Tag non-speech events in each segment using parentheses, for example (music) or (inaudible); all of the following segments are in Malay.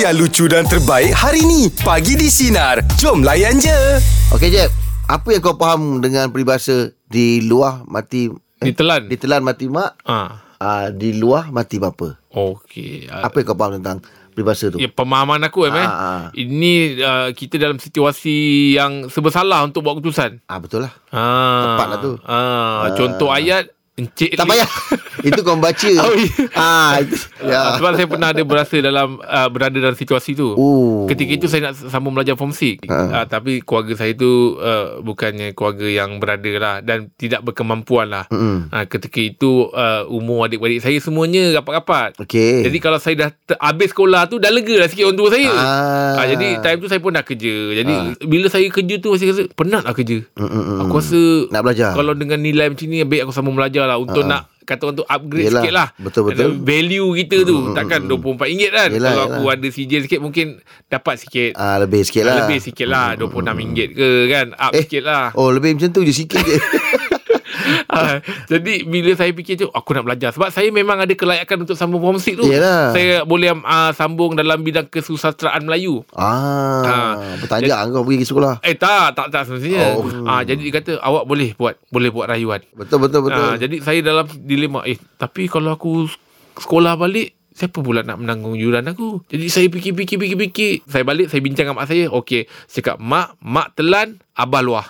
yang lucu dan terbaik hari ni. Pagi di Sinar. Jom layan je. Okey Jeb, apa yang kau faham dengan peribahasa di luar mati eh, Ditelan. Ditelan mati mak, Ah. uh, di luar mati bapa. Okey. Ah, Apa yang kau faham tentang peribahasa tu? Ya, pemahaman aku eh, Ah, ah, ah. Ini uh, kita dalam situasi yang serba untuk buat keputusan. Ah betul lah. Ah, Tepatlah tu. Ah, contoh ayat encik Tak payah. (laughs) itu kau baca. (laughs) Oh, ya. Ah itu. Ya. Ya. Sebab saya pernah ada berasa dalam uh, berada dalam situasi tu. Oh. Ketika itu saya nak sambung belajar form 6 Ha. uh, Tapi keluarga saya tu uh, Bukannya keluarga yang berada lah Dan tidak berkemampuan lah Mm-mm. uh, Ketika itu uh, Umur adik-adik saya semuanya rapat-rapat Okey. Jadi kalau saya dah ter- habis sekolah tu Dah lega lah sikit orang tua saya Ah. Ah, Jadi time tu saya pun dah kerja Jadi bila saya kerja tu Saya rasa penat lah kerja Mm-mm. Aku rasa Nak belajar. Kalau dengan nilai macam ni Baik aku sambung belajar lah Untuk nak Kata orang tu upgrade Yelah, sikit lah betul-betul. Value kita tu Takkan RM24 kan Yelah, Kalau yelah. aku ada CJ sikit Mungkin dapat sikit Ah lebih sikit lah. Lebih sikit lah RM26 ke kan Up Eh. sikit lah Oh lebih macam tu je sikit je. (laughs) (laughs) Ah, Jadi bila saya fikir tu Aku nak belajar Sebab saya memang ada kelayakan Untuk sambung form 6 tu Yelah. Saya boleh uh, sambung Dalam bidang kesusasteraan Melayu ah, Ah. bertanjak kau pergi sekolah. Eh tak Tak tak semestinya Oh. oh. ah, Jadi dia kata Awak boleh buat Boleh buat rayuan Betul betul betul. Ah, jadi saya dalam dilema Eh tapi kalau aku Sekolah balik Siapa pula nak menanggung yuran aku Jadi saya fikir-fikir-fikir-fikir Saya balik Saya bincang dengan mak saya Okey Saya cakap Mak Mak telan Abah luah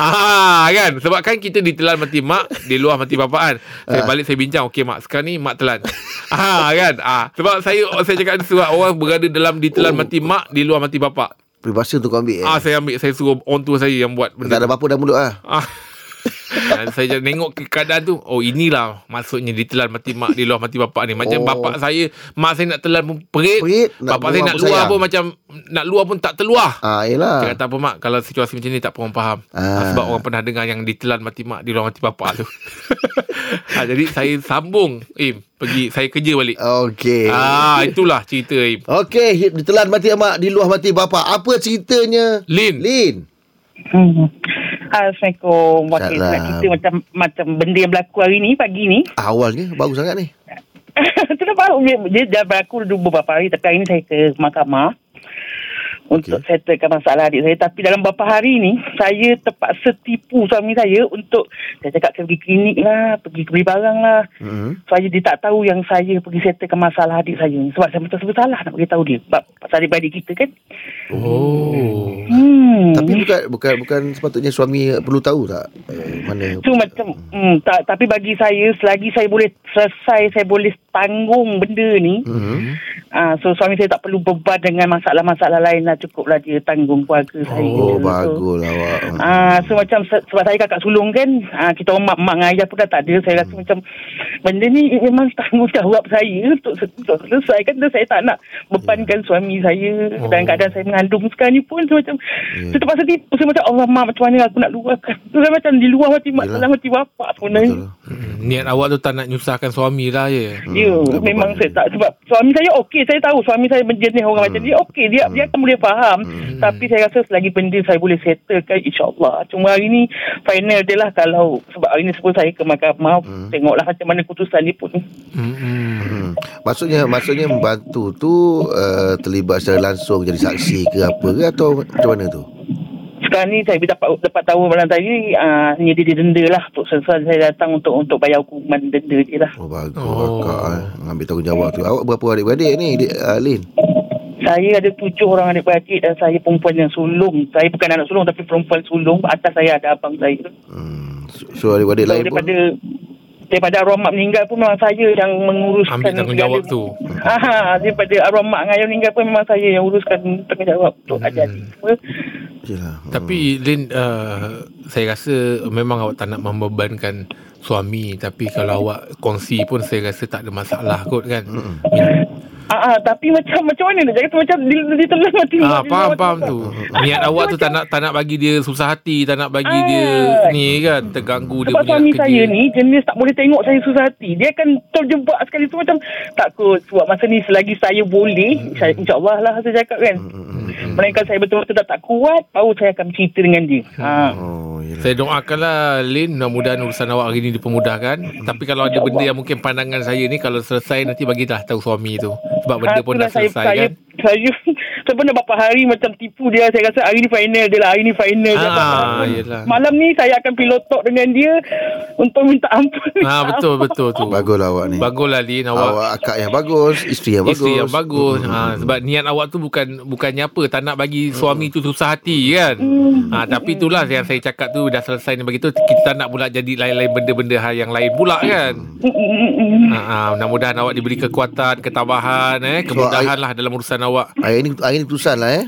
Ah kan? Sebab kan kita ditelan mati mak Di luar mati bapaan Saya balik saya bincang Okey mak Sekarang ni mak telan. Ah kan? Ah, Sebab saya Saya cakap sebab orang berada dalam Ditelan mati mak Di luar mati bapak. Peribahasa tu kau ambil eh. Ah saya ambil Saya suruh orang tua saya yang buat tak benda ada apa-apa dalam mulut ah. Ah. Dan saya just tengok ke keadaan tu Oh inilah Maksudnya ditelan mati mak Di luar mati bapak ni Macam Oh. bapak saya Mak saya nak telan pun perit, Perit, nak Bapak saya nak pun luar sayang. pun macam Nak luar pun tak terluar Ah yelah. Dia kata apa mak Kalau situasi macam ni Tak pun faham Ah. ah. Sebab orang pernah dengar Yang ditelan mati mak Di luar mati bapak tu (laughs) ah, Jadi saya sambung Im Pergi Saya kerja balik Okey. Ah Itulah cerita Im Okey, ditelan mati mak, di luar mati bapa. Apa ceritanya? Lin Lin. Hmm. Assalamualaikum. Wakil Salam. nak cerita macam macam benda yang berlaku hari ni pagi ni. Awalnya baru sangat ni. (laughs) tu dah baru dia, dia dah berlaku dulu beberapa hari tapi hari ni saya ke mahkamah untuk okay. settlekan masalah adik saya. Tapi dalam beberapa hari ni saya terpaksa tipu suami saya untuk saya cakap saya pergi klinik lah pergi beli barang lah. Hmm. supaya dia tak tahu yang saya pergi settlekan masalah adik saya ni. Sebab saya betul salah nak beritahu dia. Sebab pasal adik-adik kita kan. Oh. Hmm. Tapi bukan bukan bukan sepatutnya suami perlu tahu tak eh, mana So macam hmm, tak, Tapi bagi saya Selagi saya boleh selesai Saya boleh tanggung benda ni. Hmm. ah, So suami saya tak perlu beban Dengan masalah-masalah lain lah. Cukuplah dia tanggung keluarga saya. Oh, bagus lah awak. Ah, so macam se- sebab saya kakak sulung kan ah, kita orang mak, mak dengan ayah pun dah tak ada. Saya rasa macam benda ni memang (laughs) tanggungjawab saya untuk, se- untuk selesaikan dan saya tak nak bebankan suami saya. Oh. dan keadaan saya mengandung sekarang ni pun so macam Ya. saya terpaksa tipu saya macam Allah mak macam mana aku nak luahkan? So, saya macam di luar mati mak dalam mati bapak sebenarnya Betul. Hmm, Niat awak tu tak nak nyusahkan suami lah ya Ya, tak memang beban. saya tak sebab suami saya okey, saya tahu suami saya menjenis orang macam dia okey, dia dia akan boleh faham. Tapi saya rasa selagi benda saya boleh settlekan insya-Allah. Cuma hari ni final dia lah kalau sebab hari ni sebelum saya ke mahkamah tengoklah macam mana keputusan dia pun. Hmm, hmm. Hmm. Maksudnya maksudnya membantu tu uh, terlibat secara langsung jadi saksi ke apa ke atau macam mana tu? Sekarang ni saya dapat dapat tahu malam tadi uh, hanya dia denda lah untuk selesai saya datang untuk untuk bayar hukuman denda dia lah. Oh bagus Oh. oh. akak eh. Ambil tanggungjawab tu. Awak berapa adik-beradik ni, Dik, uh, Lin? Saya ada tujuh orang adik-beradik dan saya perempuan yang sulung. Saya bukan anak sulung tapi perempuan sulung. Atas saya ada abang saya. Hmm. So, adik-beradik So, lain daripada pun? daripada arwah mak meninggal pun memang saya yang menguruskan Ambil tanggungjawab tu. (laughs) Ah, daripada arwah mak dengan ayah meninggal pun memang saya yang uruskan tanggungjawab untuk Hmm. adik-adik semua. Yelah. Hmm. Tapi Lin uh, Saya rasa Memang awak tak nak membebankan Suami Tapi kalau awak Kongsi pun Saya rasa tak ada masalah kot kan Ah, ah, tapi macam macam mana nak cakap tu macam dia, dia telah mati. Ah, faham faham tu. (laughs) Niat awak tu tak nak tak nak bagi dia susah hati, tak nak bagi Ah. dia ni kan terganggu dia punya suami kerja. saya ni jenis tak boleh tengok saya susah hati. Dia akan terjebak sekali tu macam takut. Sebab masa ni selagi saya boleh, saya, insyaAllah lah saya cakap kan. Melainkan saya betul-betul dah tak kuat, baru saya akan cerita dengan dia. Ha. Oh, yelah. Saya doakanlah Lin mudah-mudahan urusan awak hari ni dipermudahkan. Tapi kalau ada benda yang mungkin pandangan saya ni kalau selesai nanti bagilah tahu suami tu. Sebab benda pun dah selesai saya, kan. Saya (laughs) Saya pernah berapa hari Macam tipu dia. Saya rasa hari ni final dia lah. Hari ni final dia Ah, yelah. Malam ni saya akan pilot talk dengan dia Untuk minta ampun. Ha, (laughs) betul betul tu. Baguslah awak ni. Baguslah Lin. Awak. Awak akak yang bagus Isteri yang bagus. Isteri yang bagus. Ha, Sebab niat awak tu bukan Bukannya apa Tak nak bagi suami tu susah hati kan? Ha, Tapi itulah yang saya cakap tu Dah selesai ni begitu Kita tak nak pula jadi Lain-lain benda-benda hal yang lain pula kan? Ha, ha, Mudah-mudahan awak diberi kekuatan Ketabahan eh, Kemudahan lah dalam urusan awak Hari ni, hari ni keputusan lah eh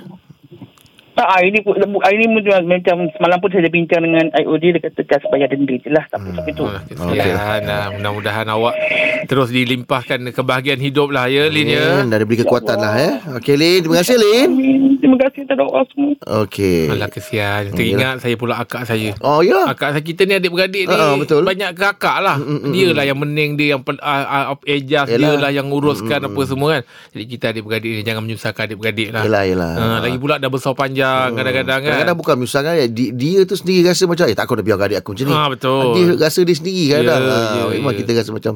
Tak, hari ni, hari ni macam, macam semalam pun saya dah bincang dengan IOD dia kata just bayar denda je lah. Tapi, tapi tu. Ah, Kesian lah. Mudah-mudahan awak Terus dilimpahkan kebahagiaan hidup lah ya Lin ya. Dah diberi kekuatan lah eh Okey Lin Terima kasih Lin. Terima kasih kepada Allah semua. Okey. Alah kesian. Teringat saya pula akak saya. Oh ya? Akak saya kita ni adik-beradik ni Ah, betul. Banyak kakak lah. Dia lah yang mening Dia yang uh, uh, Adjust Dia Yelah. lah yang uruskan Apa semua kan. Jadi kita adik-beradik ni Jangan menyusahkan adik-beradik lah. Yelah yelah Ha, lagi pula dah besar panjang Kadang-kadang kan. Kadang-kadang bukan menyusahkan dia, dia tu sendiri rasa macam Eh tak aku dah biar adik aku macam ni. Ha, betul. Dia rasa dia sendiri kadang Ya, ha, ya, Memang ya. kita rasa macam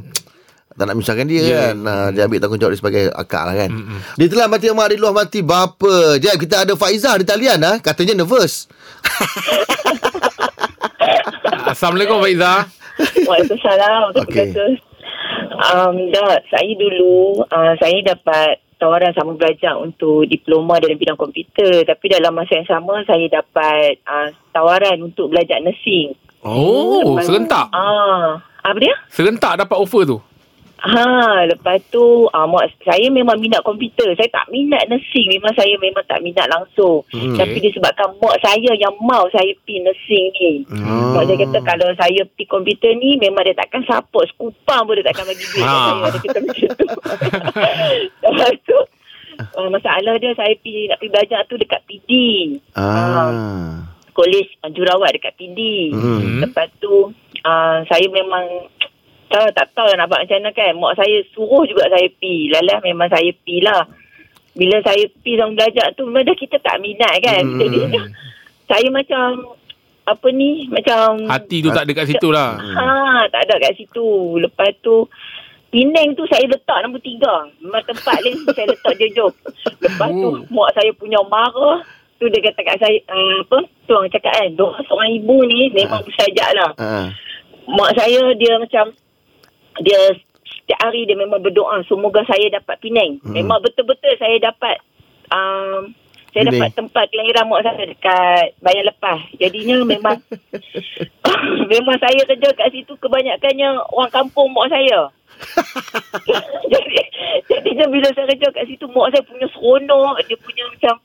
tak nak menyusahkan dia Ya. kan. Ha, Dia ambil tanggungjawab dia sebagai akak lah kan. Dia telah mati mak di luar mati. Bapa Jeb kita ada Faizah di talian ha? Katanya nervous. (laughs) Assalamualaikum Faiza Waalaikumsalam. Okay. Um, dah, saya dulu uh, saya dapat tawaran sama belajar untuk diploma dalam bidang komputer tapi dalam masa yang sama saya dapat uh, tawaran untuk belajar nursing. Oh Serentak Ah, apa dia? Serentak dapat offer tu Ha, lepas tu uh, mak, saya memang minat komputer. Saya tak minat nursing. Memang saya memang tak minat langsung. Hmm. Tapi disebabkan mak saya yang mau saya pergi nursing ni. Hmm. Mak saya kata kalau saya pergi komputer ni memang dia takkan support. Sekupang pun dia takkan bagi duit Ha. saya. Dia kata macam tu. (laughs) lepas tu uh, masalah dia saya pergi nak pergi belajar tu dekat PD. ah. Kolej uh, jurawat dekat PD. Hmm. Lepas tu uh, saya memang tahu tak tahu nak buat macam mana kan. Mak saya suruh juga saya pi. Lalah memang saya pi lah. Bila saya pi sama belajar tu memang dah kita tak minat kan. Hmm. Jadi (laughs) saya macam apa ni macam Hati tu tak ada kat situ lah ha tak ada kat situ. Lepas tu Penang tu saya letak nombor tiga. Memang tempat lain saya letak jejok. Lepas tu Oh. mak saya punya marah. Tu dia kata kat saya, uh, apa? Tu orang cakap kan, doa seorang ibu ni memang bersajak lah. Ah. Mak saya dia macam, dia setiap hari dia memang berdoa. Semoga saya dapat Penang. Hmm. Memang betul-betul saya dapat, um, saya Penang. dapat tempat kelahiran mak saya dekat Bayan Lepas. Jadinya memang, (laughs) (laughs) memang saya kerja kat situ kebanyakannya orang kampung mak saya. (laughs) jadi, jadinya bila saya kerja kat situ mak saya punya seronok dia punya macam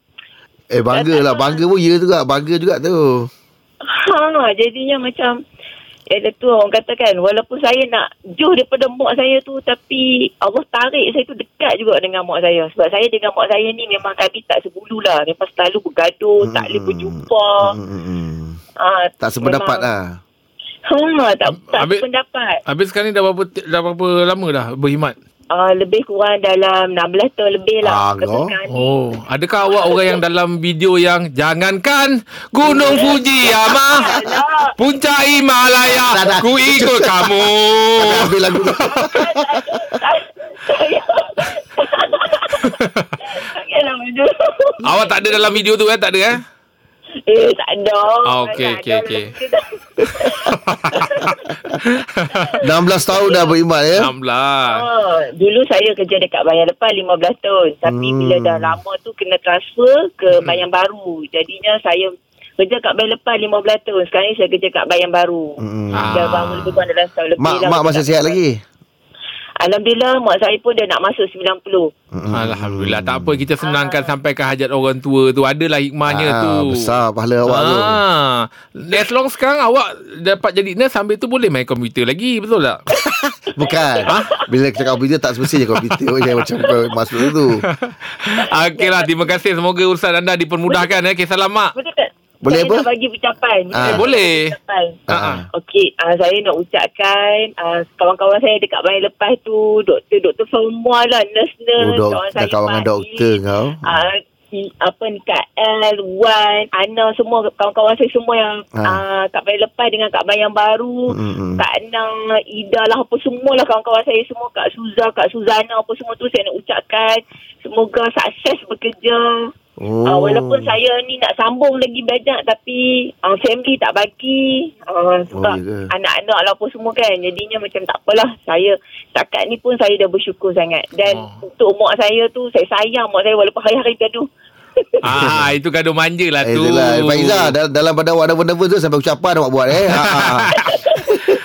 Eh bangga lah Bangga pun ya juga Bangga juga tu ha jadinya macam Ya tu orang kata kan Walaupun saya nak Jauh daripada mak saya tu Tapi Allah tarik saya tu Dekat juga dengan mak saya. Sebab saya dengan mak saya ni Memang kami tak sebulu lah. Memang selalu bergaduh Tak boleh berjumpa. Hmm, hmm, hmm. ha, Tak sependapat memang- lah. Ha tak, tak Habis- sependapat. Habis sekarang ni dah berapa, dah berapa lama dah berkhidmat uh, Lebih kurang dalam 16 tahun lebih Ah, lah ni Oh, adakah awak orang yang dalam video yang jangankan Gunung Fuji ama Puncak Himalaya ku ikut kamu. Habis lagu awak tak ada dalam video tu kan? Tak ada eh? Eh tak ada Ah, okey, Tak okey, ada. okey. (laughs) 16 tahun dah berkhidmat ya 16. Oh, dulu saya kerja dekat Bayan Lepas 15 tahun. Tapi Hmm. bila dah lama tu kena transfer ke Bayan Baru. Jadinya saya kerja kat Bayan Lepas 15 tahun. Sekarang ni saya kerja kat Bayan Baru. Hmm. Ah. Dah bangun lebih kurang dalam setahun lebih Mak, lah. mak masih sihat lagi Alhamdulillah mak saya pun dah nak masuk 90. Hmm. Alhamdulillah. Tak apa kita senangkan sampai ke hajat orang tua tu. Adalah hikmahnya Ah, tu. Besar pahala awak tu Ah, as long sekarang awak dapat jadi nurse sambil tu boleh main komputer lagi, betul tak? (laughs) Bukan Bila cakap komputer Tak semestinya komputer Macam macam masuk tu (laughs) Okeylah, terima kasih. Semoga urusan anda dipermudahkan eh. Kisah lama. Betul? Boleh saya apa? nak bagi ucapan. Ah. Eh, boleh. Ucapan. Ah, Ah, ah. Okey, uh, saya nak ucapkan uh, kawan-kawan saya dekat Bayan Lepas tu, doktor-doktor semua lah, nurse-nurse. Oh, dok, kawan dah saya kawan dengan doktor kau Ah, I- apa ni Kak L, Wan, Ana semua kawan-kawan saya semua yang Ha. uh, Kak Bayan lepas dengan Kak Bayan baru, Mm, mm. Kak Ana, Ida lah apa semualah kawan-kawan saya semua Kak Suza, Kak Suzana apa semua tu saya nak ucapkan semoga sukses bekerja. Oh. Uh, walaupun saya ni nak sambung lagi belajar tapi uh, family tak bagi uh, sebab ya ke? anak-anak lah apa semua kan jadinya macam tak apalah saya setakat ni pun saya dah bersyukur sangat dan Oh. untuk mak saya tu saya sayang mak saya walaupun hari-hari gaduh (laughs) Ah, itu gaduh manja lah Eh, tu. itulah Faiza dal- dalam pada awak nervous tu sampai ucapan awak buat eh. Ha, (laughs)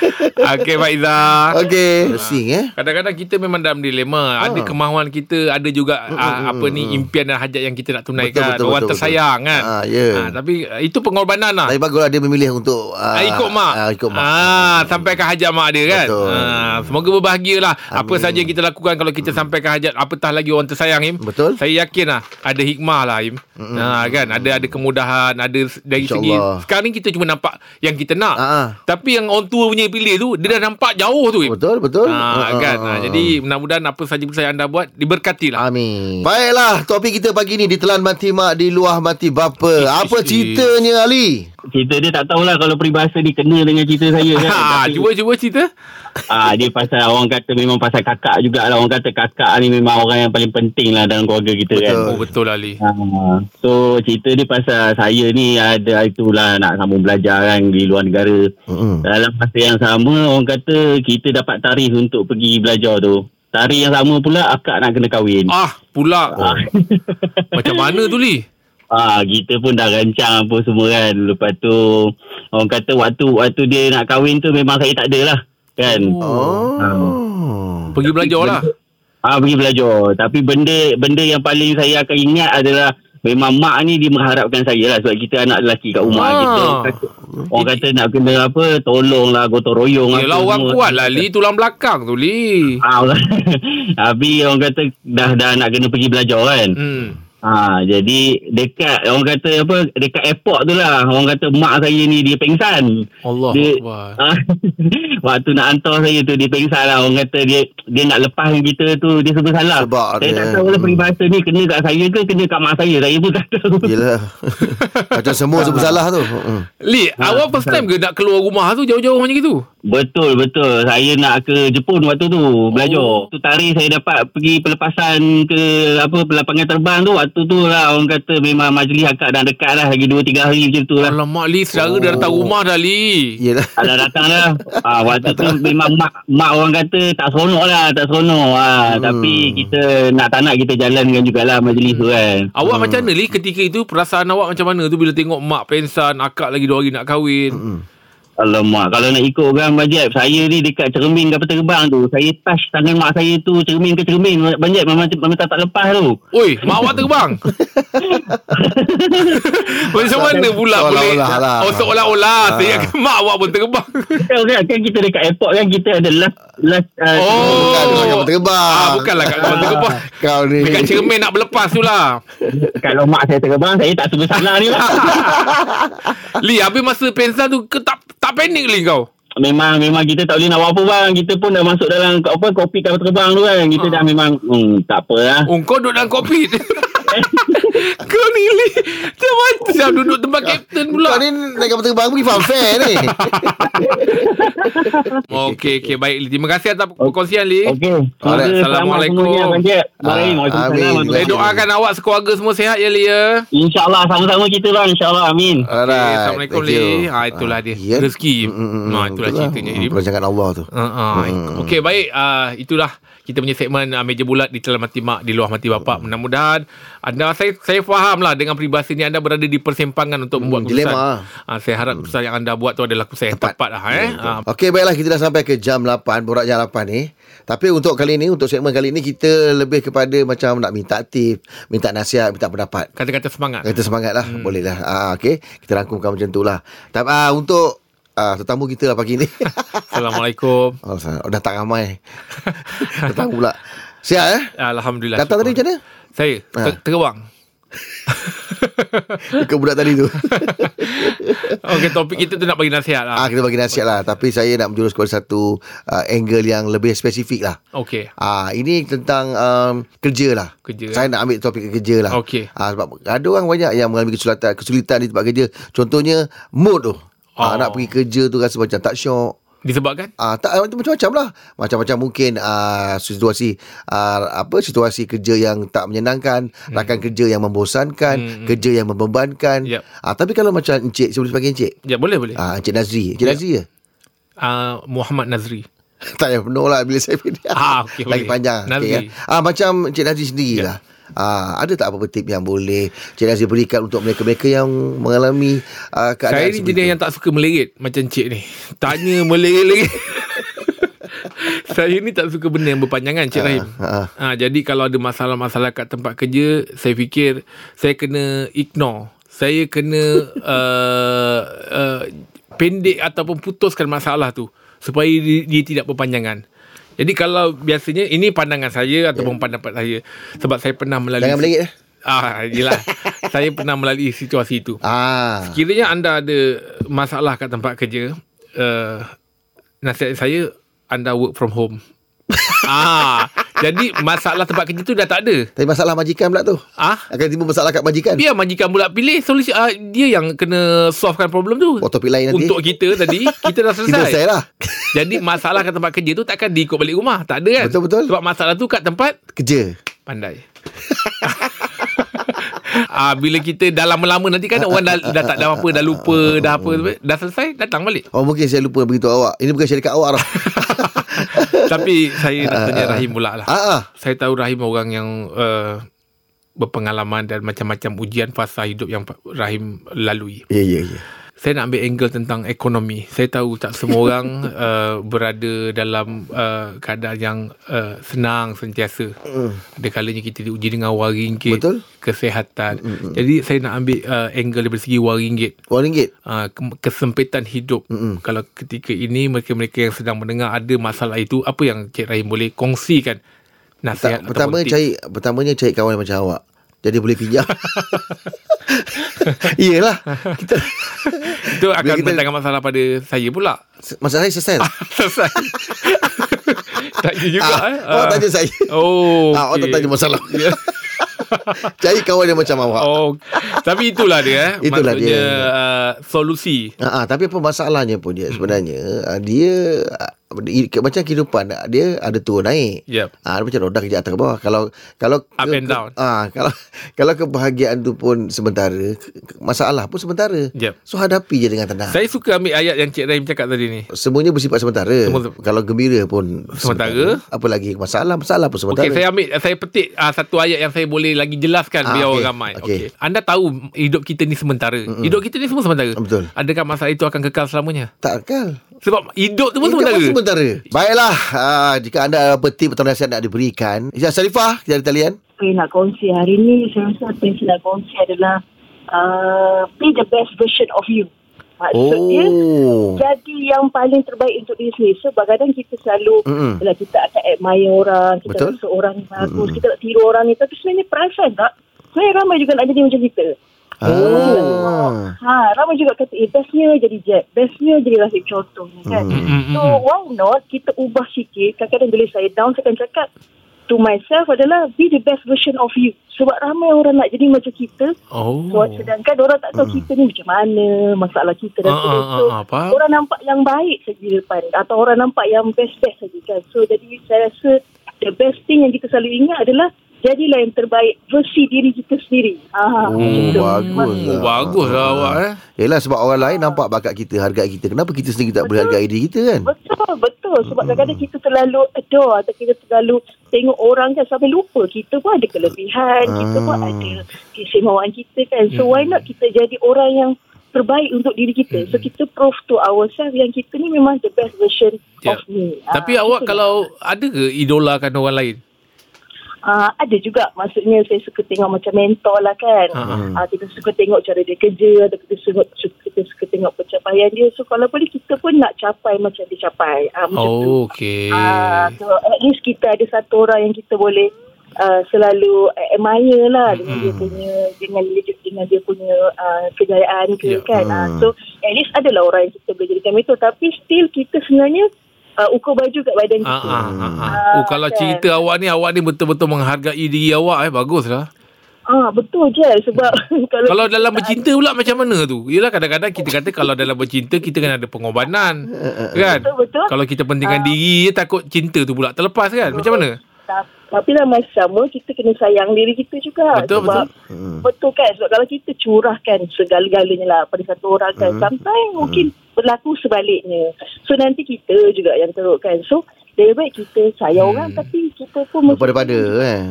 ha, (laughs) ha. Okey, Faiza. Okey. Pusing eh. Kadang-kadang kita memang dalam dilema. Ada kemahuan kita, ada juga ah, apa ni impian dan hajat yang kita nak tunaikan. Betul, betul, Orang betul, tersayang kan. Ah, ya. Ah, tapi ah, itu pengorbanan lah. Tapi baguslah dia memilih untuk uh, Ah, ikut mak. Ah, ikut mak. Ah, sampaikan hajat mak dia kan. Betul. Ah, semoga berbahagialah. Apa Amin. saja kita lakukan kalau kita sampaikan hajat apatah lagi orang tersayang Im. Betul. Saya yakin lah ada hikmah lah Im. Ah, kan ada ada kemudahan, ada dari segi InsyaAllah. sekarang ni kita cuma nampak yang kita nak. Ah, ah. Tapi yang orang tua punya pilih tu dia dah nampak jauh tu Im. Betul, betul. Ah, Ah, kan. ah. jadi mudah-mudahan apa saja yang anda buat diberkati lah. Amin. Baiklah, topik kita pagi ni ditelan mati mak di luar mati bapa. Apa ceritanya Ali? Cerita dia tak tahulah kalau peribahasa ni kena dengan cerita saya kan. Ha, (laughs) Tapi, cuba cuba cerita. ah, dia pasal orang kata memang pasal kakak jugalah. Orang kata kakak ni memang orang yang paling penting lah dalam keluarga kita kan. Betul. Oh betul Ali. Ah, so cerita dia pasal saya ni ada itulah nak sambung belajar kan di luar negara. Mm-mm. Dalam masa yang sama orang kata kita dapat tarikh untuk pergi belajar tu. Tarikh yang sama pula akak nak kena kahwin. Ah, pula. Ah. Macam mana tu Li? Ah, kita pun dah rancang apa semua kan. Lepas tu orang kata waktu waktu dia nak kahwin tu memang saya tak ada lah kan. Oh. Pergi belajar lah. Ah pergi belajar. Tapi benda benda yang paling saya akan ingat adalah memang mak ni dia mengharapkan saya lah sebab kita anak lelaki kat rumah Ah. kita. Orang kata nak kena apa tolong lah gotong royong Yelah apa orang semua. kuat lah Li Tulang belakang tu Li Ah, orang- (laughs) Habis orang kata dah dah nak kena pergi belajar kan. hmm. Ha, jadi dekat orang kata apa dekat airport tu lah orang kata mak saya ni dia pengsan. Allah dia, ha, (laughs) waktu nak hantar saya tu dia pengsan lah orang kata dia dia nak lepaskan kita tu dia sebab salah. Sebab saya dia- tak tahu lah peribahasa ni kena kat saya ke kena kat mak saya saya pun tak tahu. Yelah. (laughs) Macam semua sebab salah tu. Mm. Li awak first time ke nak keluar rumah tu Jauh-jauh macam itu Betul betul saya nak ke Jepun waktu tu belajar. Oh. Tu tarikh saya dapat pergi pelepasan ke apa pelapangan terbang tu waktu tu lah orang kata memang majlis akak dah dekat lah lagi 2 3 hari macam tu lah. Alamak Li Saudara dah datang rumah dah Li Yelah. Ada datang dah. (laughs) Ah, waktu tu memang mak, mak orang kata tak seronok lah, tak seronok. Ah, Hmm. Tapi kita nak tak nak kita jalankan jugalah majlis tu kan. Awak macam mana Li ketika itu Perasaan awak macam mana tu Bila tengok mak pensan Akak lagi dua hari nak kahwin Mm. Alamak, kalau nak ikut orang Banjat, saya ni dekat cermin kapal terbang tu, saya touch tangan mak saya tu cermin ke cermin. Banjat memang, memang tak, tak lepas tu. Oi mak awak terbang (laughs) Macam mana pula boleh Seolah-olah lah. Oh seolah-olah Saya ingat mak awak pun terbang Kan, kan, kan kita dekat airport kan, kita ada last, last uh, Oh. Bukan kapal terbang. Ah, bukanlah kat kapal terbang. (laughs) Kau ni. Dekat cermin nak berlepas tu lah kalau mak saya terbang, saya tak suka salah ni lah. (laughs) Li habis masa pensan tu ke tak tak panik Li kau memang memang kita tak boleh nak buat apa bang. Kita pun dah masuk dalam apa kopi kapal terbang tu kan. Kita dah memang hmm, tak apa lah. Oh kau duduk dalam kokpit (laughs) Kau ni Li Macam macam duduk tempat kapten Kau pula ni naik kapal terbang pergi fun fair ni. (laughs) Okey okey baik Li Terima kasih atas perkongsian Li Okey. Alright, Semoga Assalamualaikum. Jeb. Ah, Waalaikumsalam. Saya doakan awak sekeluarga semua sehat ya Li ya InsyaAllah sama-sama kita bang. InsyaAllah. Amin. Okay, Assalamualaikum. Li ha, Itulah dia Ya. Rezeki Mm, mm, mm, ha, Itulah lah. ceritanya Mm, Perancangan Allah tu. Uh, uh. Okey baik uh, itulah kita punya segmen uh, meja bulat di dalam mati mak di luar mati bapa. Hmm. Mudah-mudahan anda saya saya fahamlah dengan peribahasa ini anda berada di persimpangan untuk membuat keputusan. dilema. Uh, saya harap keputusan yang anda buat tu adalah keputusan yang tepat, lah eh. Uh, Okey baiklah kita dah sampai ke jam 8 Borak jam 8 ni Tapi untuk kali ni Untuk segmen kali ni Kita lebih kepada Macam nak minta tip Minta nasihat Minta pendapat kata-kata semangat. Kita semangat lah hmm. Boleh lah ah, Okey Kita rangkumkan macam tu lah Tapi ah, Untuk ah, Tetamu kita lah pagi ni (laughs) Assalamualaikum. oh, oh, Dah tak ramai (laughs) Tetamu pula Siap eh Alhamdulillah. Datang tadi macam mana Saya Ha. ter- terbang. Ikut (laughs) budak tadi tu Okey, topik kita tu nak bagi nasihat lah. Ah kita bagi nasihat lah Tapi saya nak menjurus kepada satu uh, Angle yang lebih spesifik lah Okey. Ah ini tentang um, kerja lah. Kerja, Saya nak ambil topik kerja lah. Okey. Ah sebab ada orang banyak yang mengalami kesulitan kesulitan di tempat kerja. Contohnya mood tu. Ah Oh. nak pergi kerja tu rasa macam tak syok. Disebabkan? Ah tak macam-macam lah. Macam-macam mungkin ah situasi ah, apa situasi kerja yang tak menyenangkan, hmm. rakan kerja yang membosankan, Hmm, hmm. kerja yang membebankan. Yep. Ah tapi kalau macam encik, saya boleh panggil encik. Ya, boleh, boleh. Ah encik Nazri. Encik Yep. Nazri ya. Uh, Muhammad Nazri. (laughs) tak payah penuh lah bila saya pilih. Ah, okey, Lagi boleh. panjang. Nazri. Okay, ya. Ah, macam Encik Nazri sendiri Ya. lah. Ah, ada tak apa-apa tip yang boleh Encik Nazri berikan untuk mereka-mereka yang mengalami Saya keadaan ni seperti jenis itu? yang tak suka melerit Macam cik ni. Tanya melerit-lerit. (laughs) Saya ni tak suka benda yang berpanjangan Cik Rahim. ah. ha, Jadi kalau ada masalah-masalah kat tempat kerja Saya fikir Saya kena ignore. Saya kena uh, (laughs) uh, Pendek ataupun putuskan masalah tu Supaya dia, dia tidak berpanjangan jadi kalau biasanya ini pandangan saya ataupun pendapat saya sebab saya pernah melalui Jangan melengit eh. Ah, yelah. (laughs) saya pernah melalui situasi itu. Ah. Sekiranya anda ada masalah kat tempat kerja, uh, nasihat saya anda work from home. (laughs) ah, jadi masalah tempat kerja tu dah tak ada. Tapi masalah majikan pula tu. Ah, Akan timbul masalah kat majikan. biar majikan pula pilih solusi uh, dia yang kena solvekan problem tu. Oh, topik lain nanti. Untuk kita tadi kita dah (laughs) Kita selesai selesai. lah. (laughs) Jadi masalah kat tempat kerja tu takkan diikut balik rumah. Tak ada kan? Betul-betul. Sebab masalah tu kat tempat Kerja. pandai. (laughs) ah bila kita dah lama-lama nanti kan orang dah, dah tak ada apa dah lupa dah apa dah selesai datang balik. Oh, mungkin saya lupa beritahu awak. Ini bukan syarikat awak dah. Tapi saya nak tanya Rahim pula lah. ah, ah. Saya tahu Rahim orang yang uh, berpengalaman dan macam-macam ujian fasa hidup yang Rahim lalui. Ya, ya, ya. Saya nak ambil angle tentang ekonomi. Saya tahu tak semua orang (laughs) uh, berada dalam uh, keadaan yang uh, senang sentiasa. Ada kalanya kita diuji dengan wang ringgit. Betul. Kesihatan. Jadi saya nak ambil uh, angle dari segi wang ringgit. Wang ringgit. Uh, ke- kesempitan hidup. Mm-mm. Kalau ketika ini mereka-mereka yang sedang mendengar ada masalah itu, apa yang Cik Rahim boleh kongsikan nasihat Tak, pertama tips? cari pertamanya cari kawan macam awak. Jadi boleh pinjam. (laughs) Iyalah. Kita Itu akan kita- mendatangkan masalah pada saya pula. masalah saya selesai. Selesai. (laughs) Tanya juga Ah, eh. awak Ah. tanya saya. Oh. Ah, awak tak okey. tanya masalah. Ya. (laughs) Cari kawan yang macam awak. Oh. Tapi itulah dia eh. Itulah Maksudnya dia. Uh, solusi. Ah, ah, tapi apa masalahnya pun dia sebenarnya ah, dia ah, macam kehidupan dia ada turun naik. Yep. Ah, dia macam roda kejap atas ke bawah. Kalau kalau Up and down. ah, kalau kalau kebahagiaan tu pun sementara, ke- ke- masalah pun sementara. Yep. So hadapi je dengan tenang. Saya suka ambil ayat yang Cik Rahim cakap tadi ni. Semuanya bersifat sementara. Semua- Kalau gembira pun Sementara. Apa lagi masalah masalah pun sementara. Okey, saya ambil saya petik uh, satu ayat yang saya boleh lagi jelaskan Ah, biar okey. orang ramai. Okey. Okey. Anda tahu hidup kita ni sementara. Mm-mm. Hidup kita ni semua sementara. Betul. Adakah masalah itu akan kekal selamanya? tak akal. Sebab hidup tu pun Hidup sementara. pun sementara. Baiklah, ah, jika anda ada apa tip atau nasihat nak diberikan. Ya Sarifah, kita ada talian. Yang nak kongsi hari ni, saya rasa apa yang saya nak kongsi adalah uh, be the best version of you. Maksudnya, Oh. jadi yang paling terbaik untuk diri sendiri. So, kadang kita selalu, bila kita akan admire orang, kita Betul. rasa orang ni bagus, kita nak tiru orang ni. Tapi sebenarnya perasan tak? Sebenarnya ramai juga nak jadi macam kita. Ah. Ha, ramai juga kata, eh, bestnya jadi Jack. Bestnya jadi Rafiq contohnya kan. Hmm. Mm, mm, So, mm. why not kita ubah sikit. Kadang-kadang bila saya down, saya akan cakap, to myself adalah be the best version of you. Sebab ramai orang nak jadi macam kita. Oh. So, sedangkan orang tak tahu kita ni macam mana, masalah kita dan Ah, ah. So, ah, ah, faham. orang nampak yang baik saja di depan. Atau orang nampak yang best-best saja kan. So, jadi saya rasa the best thing yang kita selalu ingat adalah jadilah yang terbaik versi diri kita sendiri. Ah, Oh, tu. bagus. Oh, bagus lah awak eh. Yelah sebab orang lain nampak bakat kita, hargai kita. Kenapa kita sendiri tak boleh hargai diri kita kan? Betul, betul. Sebab kadang-kadang kita terlalu adore atau kita terlalu tengok orang kan sampai lupa. Kita pun ada kelebihan, kita pun Ah. ada keistimewaan kita kan. So why not kita jadi orang yang terbaik untuk diri kita. So kita prove to ourselves yang kita ni memang the best version Ya. of me. Tapi Ah, awak kalau ada ke idolakan orang lain? Uh, ada juga maksudnya saya suka tengok macam mentor lah kan. Ha, Uh, uh, kita suka tengok cara dia kerja atau kita suka, suka, kita suka tengok pencapaian dia. So kalau boleh kita pun nak capai macam dia capai. Uh, macam tu. Oh, okey. Ah, so at least kita ada satu orang yang kita boleh uh, selalu admire lah dengan dia punya dengan dia, dengan dia punya uh, kejayaan ke Ya. kan. Uh, so at least adalah orang yang kita boleh jadikan mentor tapi still kita sebenarnya uh, ukur baju kat badan Ah, kita. ah, ah, ah. Ah, Oh kalau kan. cerita awak ni Awak ni betul-betul menghargai diri awak eh Baguslah Ah betul je sebab (laughs) kalau Kalau dalam bercinta pula macam mana tu? Yelah kadang-kadang kita kata kalau dalam bercinta kita kena ada pengorbanan. kan? Betul, betul. Kalau kita pentingkan diri je takut cinta tu pula terlepas kan? Macam mana? Ta- Tapi dalam masa sama kita kena sayang diri kita juga Betul, sebab betul. betul kan sebab kalau kita curahkan segala-galanya lah pada satu orang kan sometimes mungkin berlaku sebaliknya. So nanti kita juga yang teruk kan. So lebih baik kita sayang orang tapi kita pun mesti Pada-pada eh.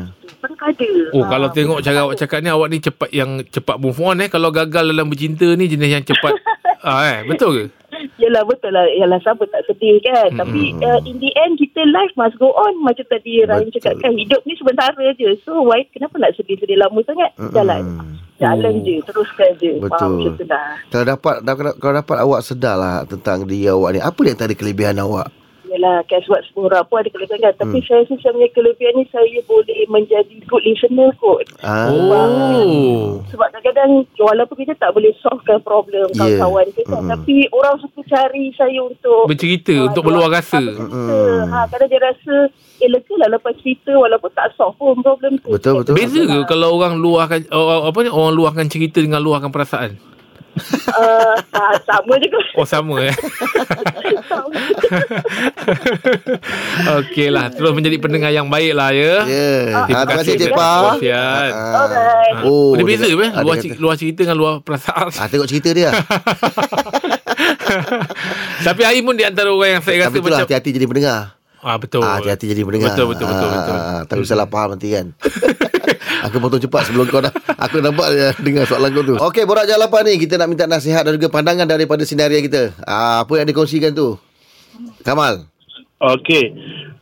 pada-pada. Oh Ah, kalau tengok cara awak cakap ni awak ni cepat yang cepat move on eh. Kalau gagal dalam bercinta ni jenis yang cepat. (laughs) ah eh betul ke? Yelah betul lah Yalah siapa tak sedih kan hmm. Tapi uh, in the end Kita life must go on Macam tadi Rahim cakap kan Hidup ni sementara je So why Kenapa nak sedih-sedih lama sangat Jalan Jalan Oh. je Teruskan je Betul. Faham macam tu Kalau dapat kalau dapat awak sedar lah tentang diri awak ni. Apa yang tadi kelebihan awak? Yalah kan sebab semua orang pun ada kelebihan kan Tapi Hmm. saya rasa saya punya kelebihan ni Saya boleh menjadi good listener kot Ah. Oh. Sebab kadang-kadang Walaupun kita tak boleh solvekan problem Yeah. Kawan-kawan kita kan Mm-mm. Tapi orang suka cari saya untuk Bercerita Ah, untuk berluar rasa. ah, bercerita. Ha, kadang dia rasa Eh lega lah lepas cerita Walaupun tak solve pun problem tu Betul, betul. Beza ke kalau orang luahkan apa ni orang luahkan cerita dengan luahkan perasaan? uh, (laughs) ah, Sama je kot Oh sama eh. (laughs) (laughs) Okey lah terus menjadi pendengar yang baik lah ya. Ya. Ah, Terima kasih Cik atas Pa. perkongsian. Ah. Alright. Oh, Ada beza ada Luar, luar cerita dengan luar perasaan. Ah, tengok cerita dia. (laughs) Tapi Aim pun di antara orang yang saya rasa Tapi itulah macam hati-hati jadi pendengar. Ah betul. Ah, hati-hati jadi pendengar. Betul betul betul betul. Ah, tak boleh salah faham nanti kan. (laughs) aku potong cepat sebelum kau dah aku nampak dia dengar soalan kau tu. Okey, borak jalan lapan ni kita nak minta nasihat dan juga pandangan daripada sinarian kita. Ah, apa yang dikongsikan tu? Kamal. Okey.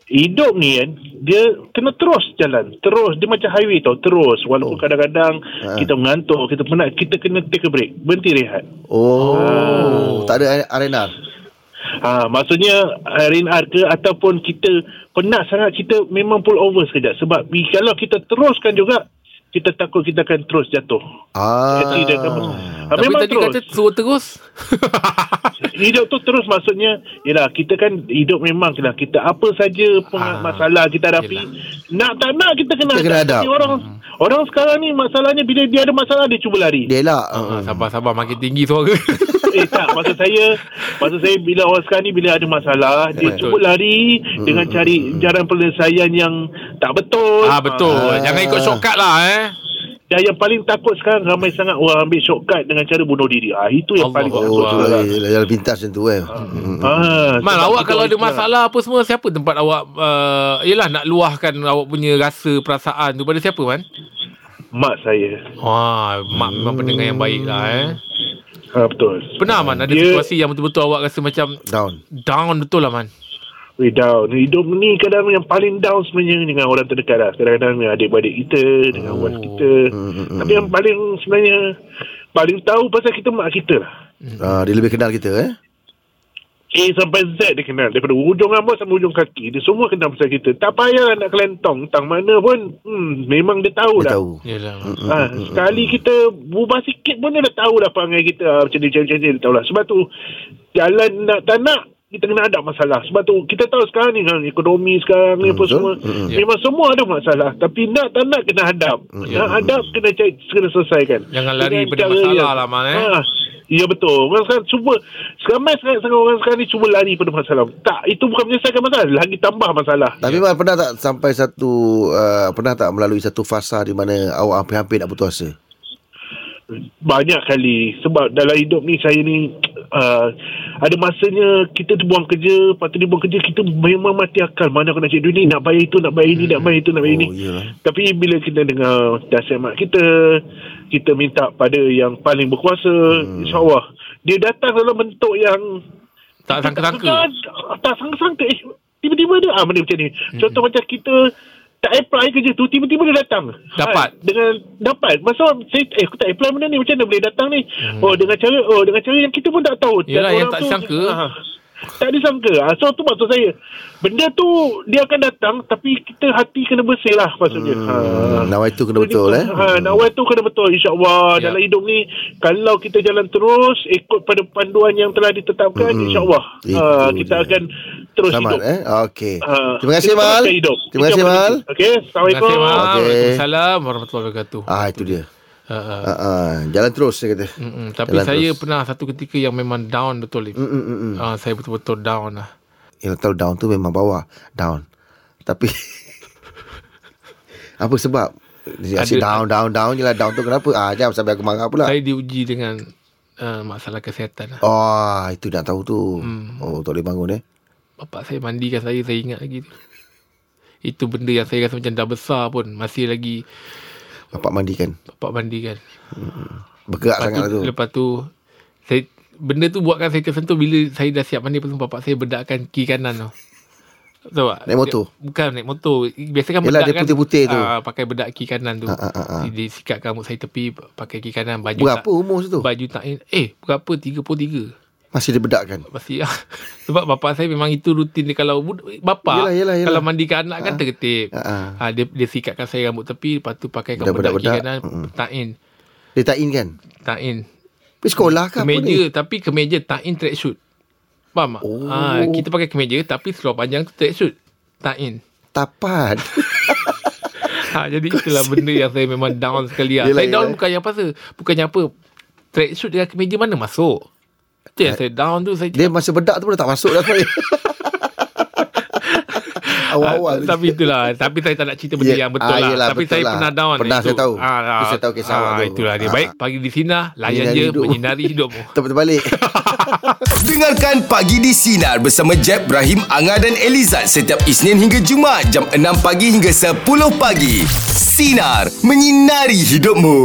Hidup ni kan dia kena terus jalan. Terus dia macam highway tau, terus walaupun kadang-kadang Ha. kita mengantuk, kita penat, kita kena take a break, berhenti rehat. Oh, tak ada arena. Ha, maksudnya R&R ke ataupun kita penat sangat kita memang pull over sekejap sebab we- kalau kita teruskan juga kita takut kita akan terus jatuh. Ah. Jadi dia akan ha, Tapi memang tadi terus. kata suruh terus. (laughs) hidup tu terus maksudnya yalah kita kan hidup memang kena kita apa saja pun Ah, masalah kita hadapi nak tak nak kita kena Kita kena hadap. Tapi orang orang sekarang ni masalahnya bila dia ada masalah dia cuba lari Dia elak. Ah, sabar-sabar makin tinggi suara. (laughs) eh tak maksud saya maksud saya bila orang sekarang ni bila ada masalah dia Betul. cuba lari dengan cari jalan penyelesaian yang tak betul ah betul. Ah. Jangan ikut shortcut lah eh. Dan yang paling takut sekarang ramai sangat orang ambil shortcut dengan cara bunuh diri ah itu yang Allah paling Allah. Oh, takut tu sekarang. lah. Jalan pintas macam tu eh. Hmm. Mal sebab awak kalau ada masalah apa semua siapa tempat awak uh, yalah nak luahkan awak punya rasa perasaan tu pada siapa man? mak saya Wah, mak memang pendengar yang baik lah eh. ah, betul Pernah man ada Dia- situasi yang betul-betul awak rasa macam Down. down betul lah man. We down. Hidup ni kadang yang paling down sebenarnya dengan orang terdekat lah. Kadang-kadang dengan adik-beradik kita, dengan Oh. wife kita. Hmm, Tapi yang paling sebenarnya, paling tahu pasal kita mak kita lah. Ah, dia lebih kenal kita eh. A sampai Z dia kenal. Daripada ujung rambut sampai ujung kaki. Dia semua kenal pasal kita. Tak payah nak kelentong. Tang mana pun, hmm, memang dia tahu Dia dah. tahu. Yalah. Ha, sekali kita berubah sikit pun dia dah tahu dah perangai kita ah, macam ni, macam ni, dia tahu lah. Sebab tu, jalan nak tak nak, kita kena ada masalah. Sebab tu, kita tahu sekarang ni, kan, ekonomi sekarang ni apa betul. semua, Mm, Ya. memang semua ada masalah. Tapi nak tak nak, kena hadap. Nak hadap, kena cari, kena selesaikan. Jangan lari Dengan pada cara masalah yang- lah, Man, eh. Ha, Ya betul. Orang sekarang cuba sekarang sangat sangat orang sekarang ni cuba lari pada masalah. Tak, itu bukan menyelesaikan masalah, lagi tambah masalah. Tapi Mal pernah tak sampai satu uh, pernah tak melalui satu fasa di mana awak hampir-hampir nak putus asa? Banyak kali. Sebab dalam hidup ni saya ni uh, ada masanya kita terbuang kerja lepas tu dibuang kerja kita memang mati akal. Mana aku nak cari duit ni? Nak bayar itu nak bayar ini nak bayar itu nak bayar Oh, ini iyalah. tapi bila kita dengar nasihat mak kita kita minta pada yang paling berkuasa Hmm. insyaAllah. Dia datang dalam bentuk yang Tak sangka-sangka. tak, tak sangka-sangka. Eh, tiba-tiba dia ah benda macam ni. Hmm. contoh macam kita tak apply kerja tu tiba-tiba dia datang Dapat. Ah, dengan dapat masa saya eh aku tak apply benda ni macam mana boleh datang ni Hmm. oh dengan cara oh dengan cara yang kita pun tak tahu Dan Yelah, yang orang tak tu, sangka. ah, Tak disangka. Ah, so tu maksud saya. Benda tu dia akan datang tapi kita hati kena bersih lah maksudnya. Hmm, Ha. nawai tu kena So, betul, ni- eh? Ha, nawai tu kena betul insya-Allah. Ya. Dalam hidup ni kalau kita jalan terus ikut pada panduan yang telah ditetapkan Mm-mm. insya-Allah ha, kita dia. akan terus Selamat hidup. eh. Okey. Ha, Terima kasih Mal. Terima kasih Mal. penting. Okey, Terima Assalamualaikum. kasih, Mak. Okey. Waalaikumsalam warahmatullahi wabarakatuh. Ah itu dia. Ah, ah, jalan terus dia kata. Mm-mm. Tapi Jalan saya terus. pernah satu ketika yang memang down betul. Mm, mm, mm, mm. Ah, saya betul-betul down lah. Yang tahu down tu memang bawah Down Tapi (laughs) Apa sebab Dia asyik Ada- down down down je lah Down tu kenapa ah, Jangan sampai aku marah pula Saya diuji dengan uh, masalah kesihatan lah. Oh itu nak tahu tu Hmm. Oh tak boleh bangun eh Bapak saya mandikan saya, saya ingat lagi tu. Itu benda yang saya rasa macam dah besar pun. Masih lagi Bapak mandikan bapak mandikan. Bergerak Lepas sangat tu, tu lepas tu saya benda tu buatkan saya tersentuh bila saya dah siap mandi lepas tu bapak saya bedakkan kiri kanan tu. Tahu tak? Naik motor? Dia, bukan naik motor. Biasa kan bedak dia kan. putih-putih tu. ah, pakai bedak kiri kanan tu. Ah, ah, ah. Dia, sikat rambut saya tepi pakai kiri kanan baju Berapa tak, umur situ baju tak eh berapa 33. Masih dia bedakkan Masih (laughs) Sebab bapak saya memang itu rutin dia Kalau bud- bapak Yelah, yelah, yelah. Kalau mandikan anak kan Ah, ah. ha, dia, dia sikatkan saya rambut tepi Lepas tu pakai bedak, Bedak-bedak, bedak bedak. kanan Mm-mm. Ta'in Dia tak in kan Ta'in Pergi sekolah ke apa Kemeja ni Tapi kemeja ta'in tracksuit Faham tak? Oh. Ha, kita pakai kemeja Tapi seluar panjang tu tracksuit Ta'in Tapan ha, (laughs) Jadi itulah benda yang saya memang down sekali lah. Yelah, Saya down yelah. bukannya apa se Bukannya apa Tracksuit dengan kemeja mana masuk Itu yang saya down tu Saya Dia masa bedak tu pun dah tak masuk dah sebenarnya (laughs) Awal-awal Ah, Tapi itulah Tapi saya tak nak cerita benda Ya, yang betul ah, lah yelah, Tapi betul saya lah. pernah down Pernah Itu- saya tahu. ah, Itu saya tahu kisah awak tu. Itulah dia Ah. Baik pagi di sini Layan Menyinari je hidup. Menyinari hidupmu (laughs) Tepat balik (laughs) Dengarkan Pagi di Sinar bersama Jeb, Ibrahim, Anga dan Elizad setiap Isnin hingga Jumaat jam 6 pagi hingga 10 pagi. Sinar. Menyinari hidupmu.